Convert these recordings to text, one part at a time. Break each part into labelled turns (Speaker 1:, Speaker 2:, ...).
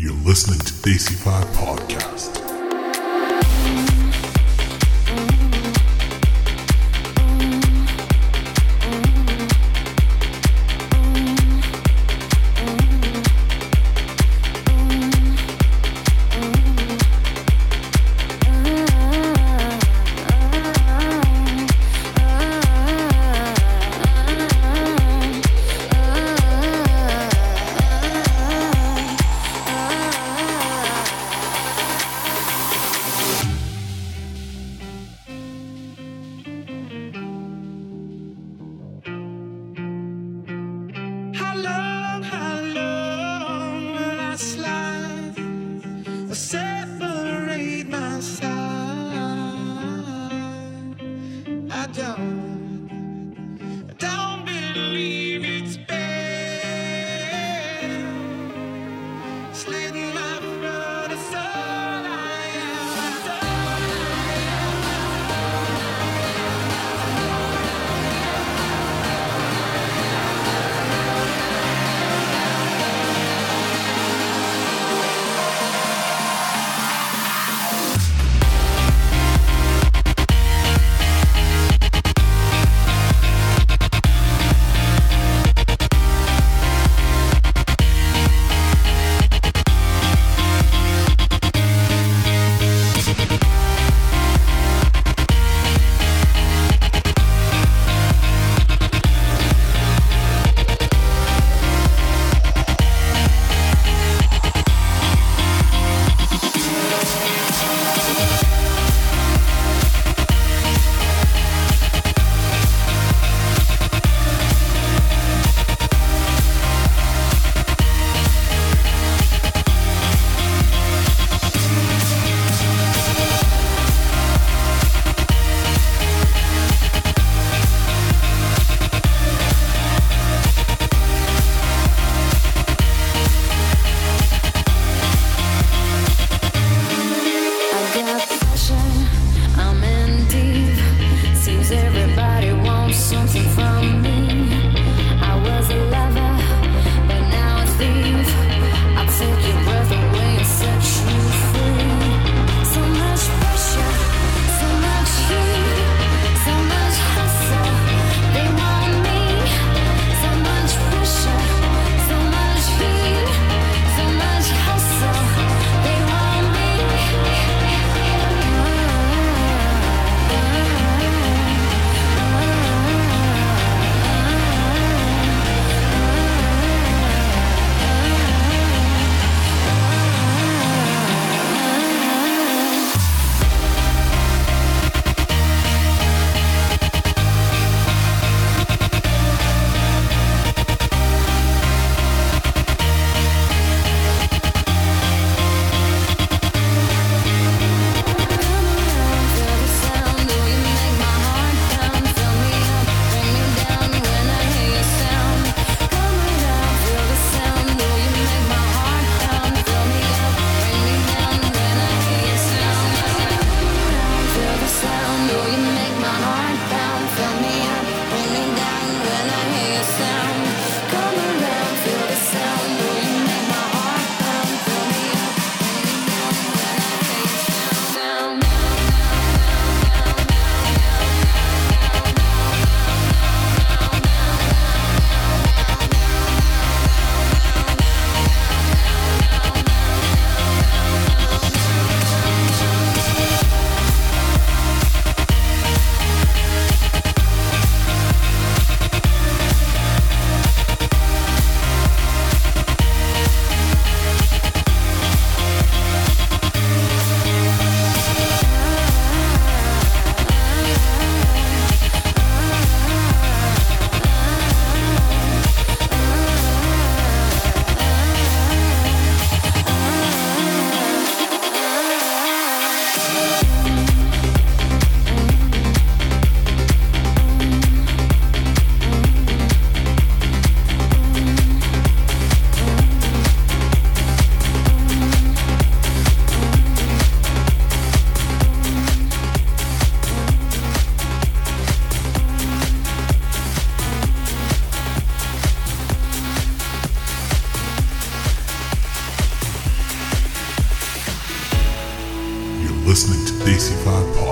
Speaker 1: You're listening to DC5 Podcast. Daisy Vine Podcast.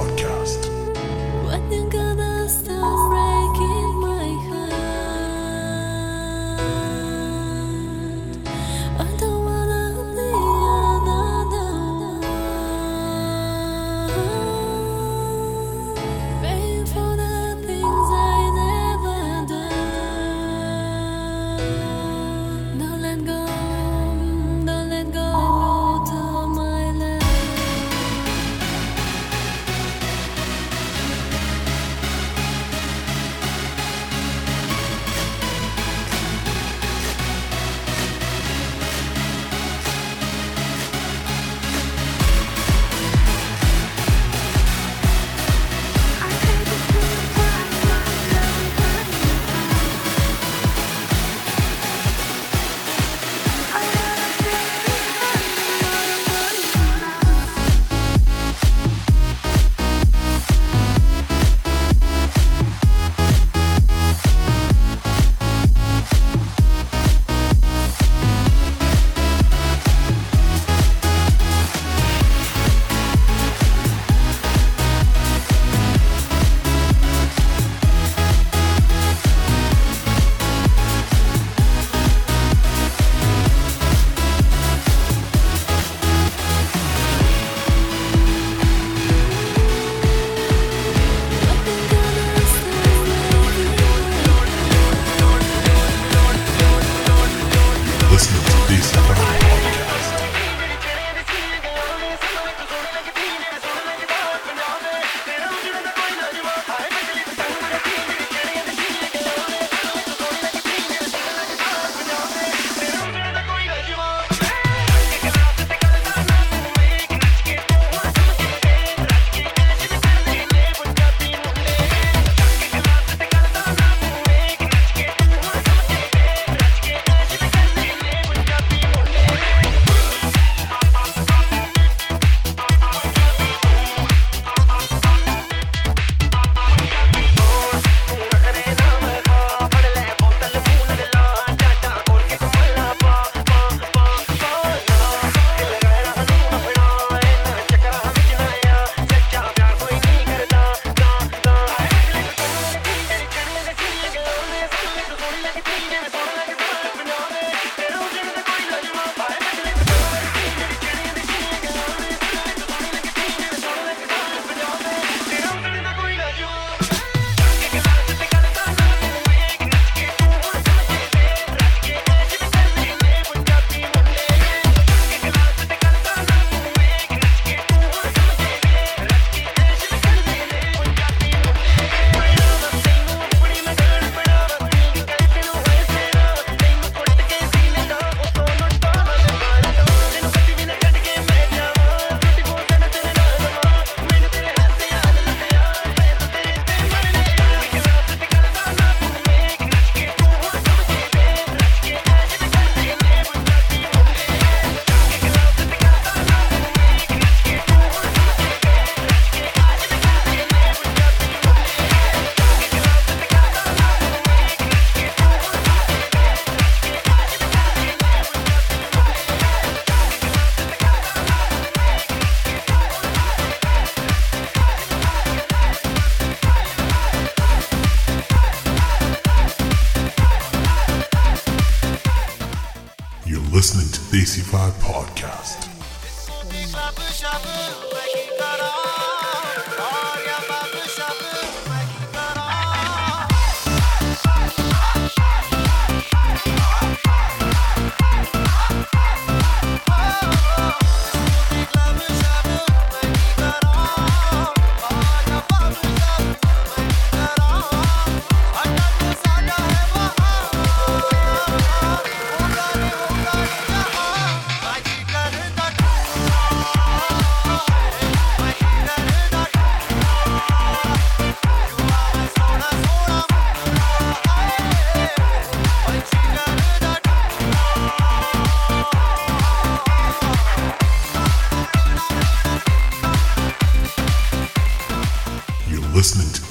Speaker 1: listening to the AC5 Podcast.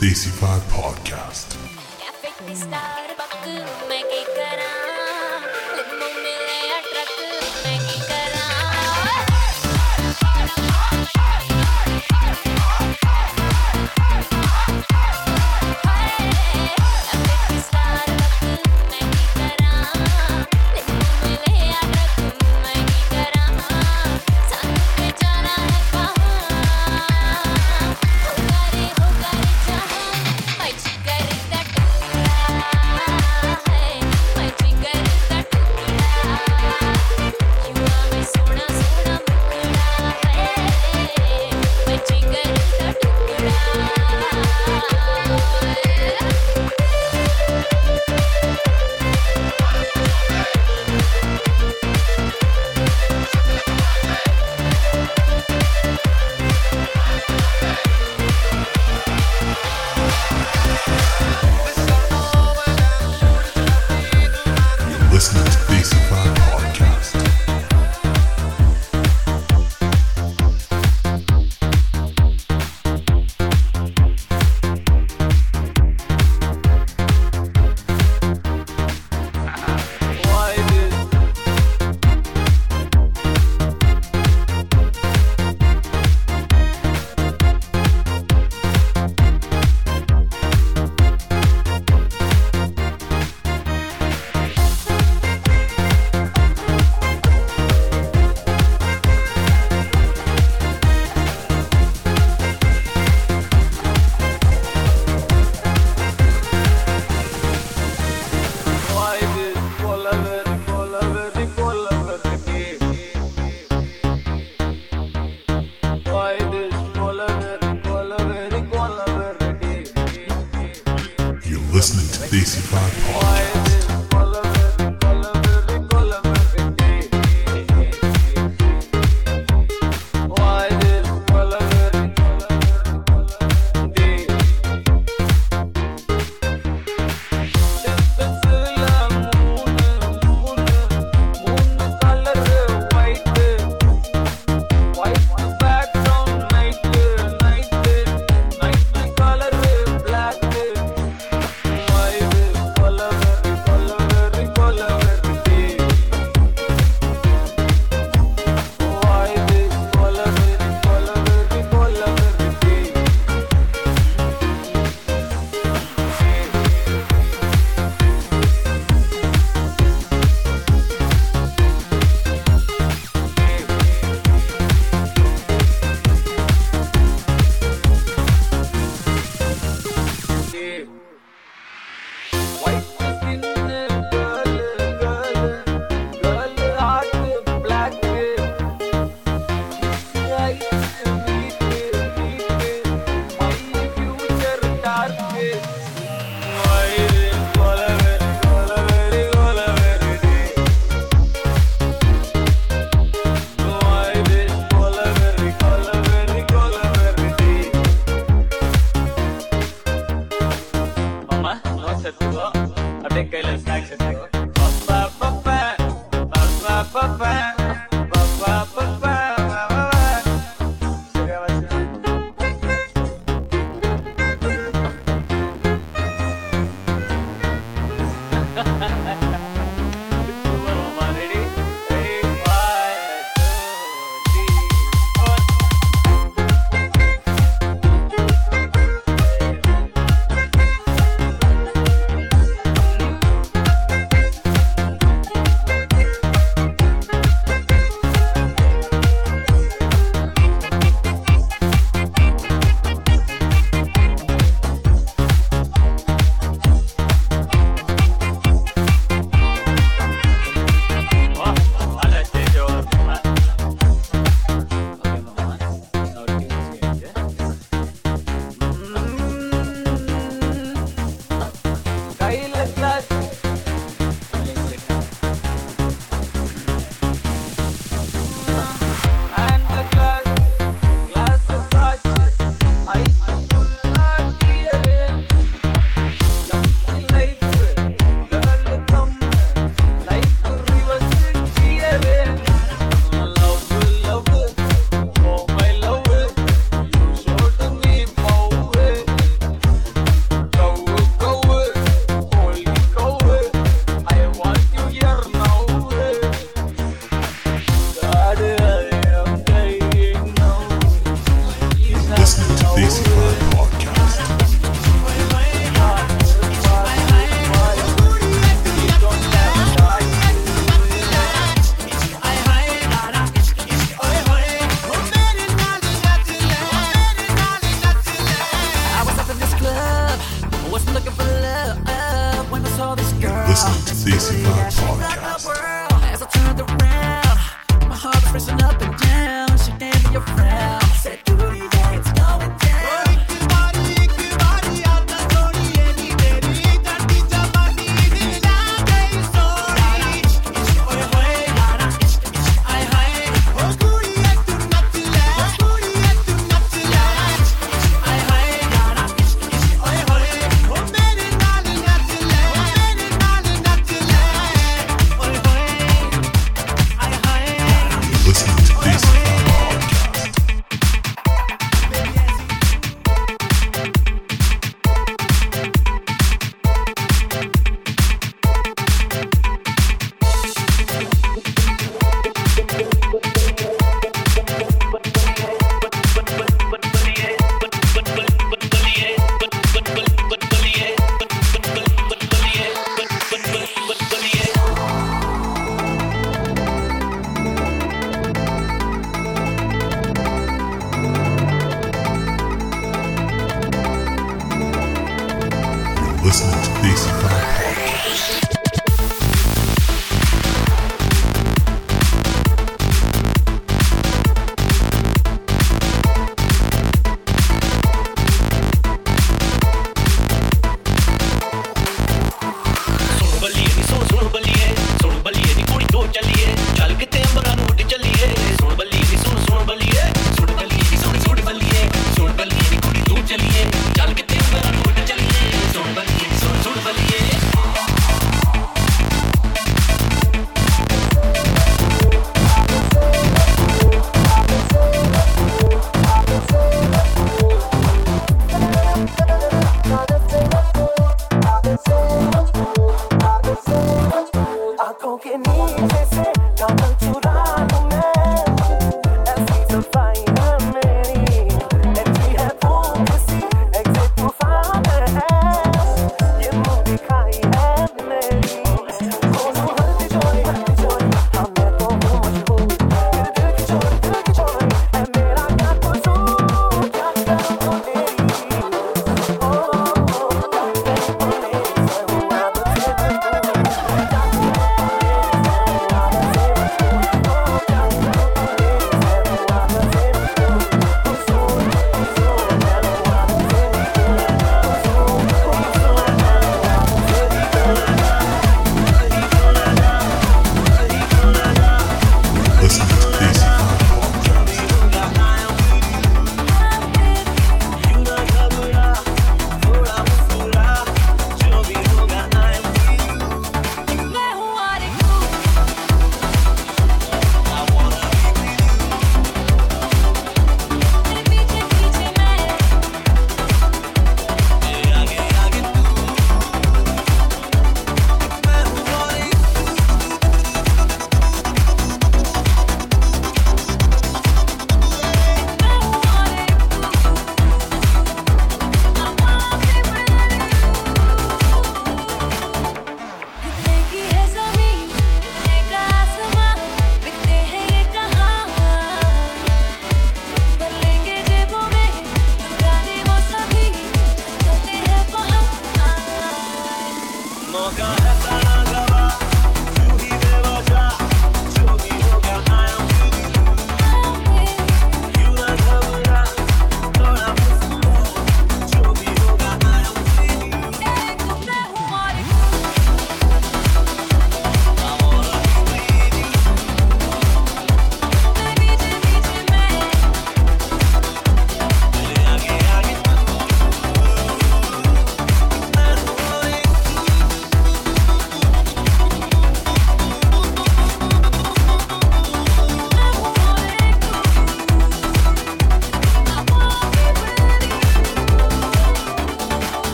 Speaker 1: AC5 Podcast.
Speaker 2: listening to Daisy Vibe Podcast.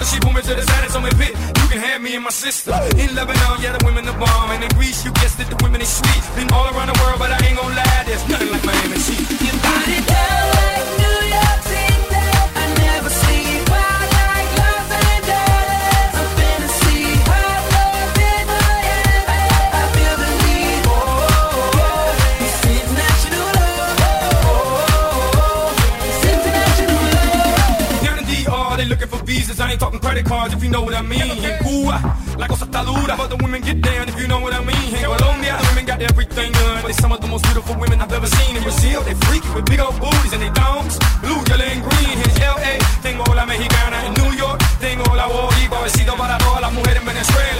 Speaker 3: Romania, she pulled me to the side and told me, "Pit, you can have me and my sister." In Lebanon, yeah, the women the bomb, and in Greece, you guessed it, the women is sweet. Been all around the world, but I ain't gonna lie, there's nothing like Miami credit cards if you know what I mean. In Cuba, la cosa está dura, but the women get down if you know what I mean. In Colombia, the women got everything done. They some of the most beautiful women I've ever seen. In Brazil, they freaky with big old booties and they dongs, blue, yellow, and green. In LA, tengo la mexicana. In New York, tengo la boricua. Besito para todas las mujeres en Venezuela.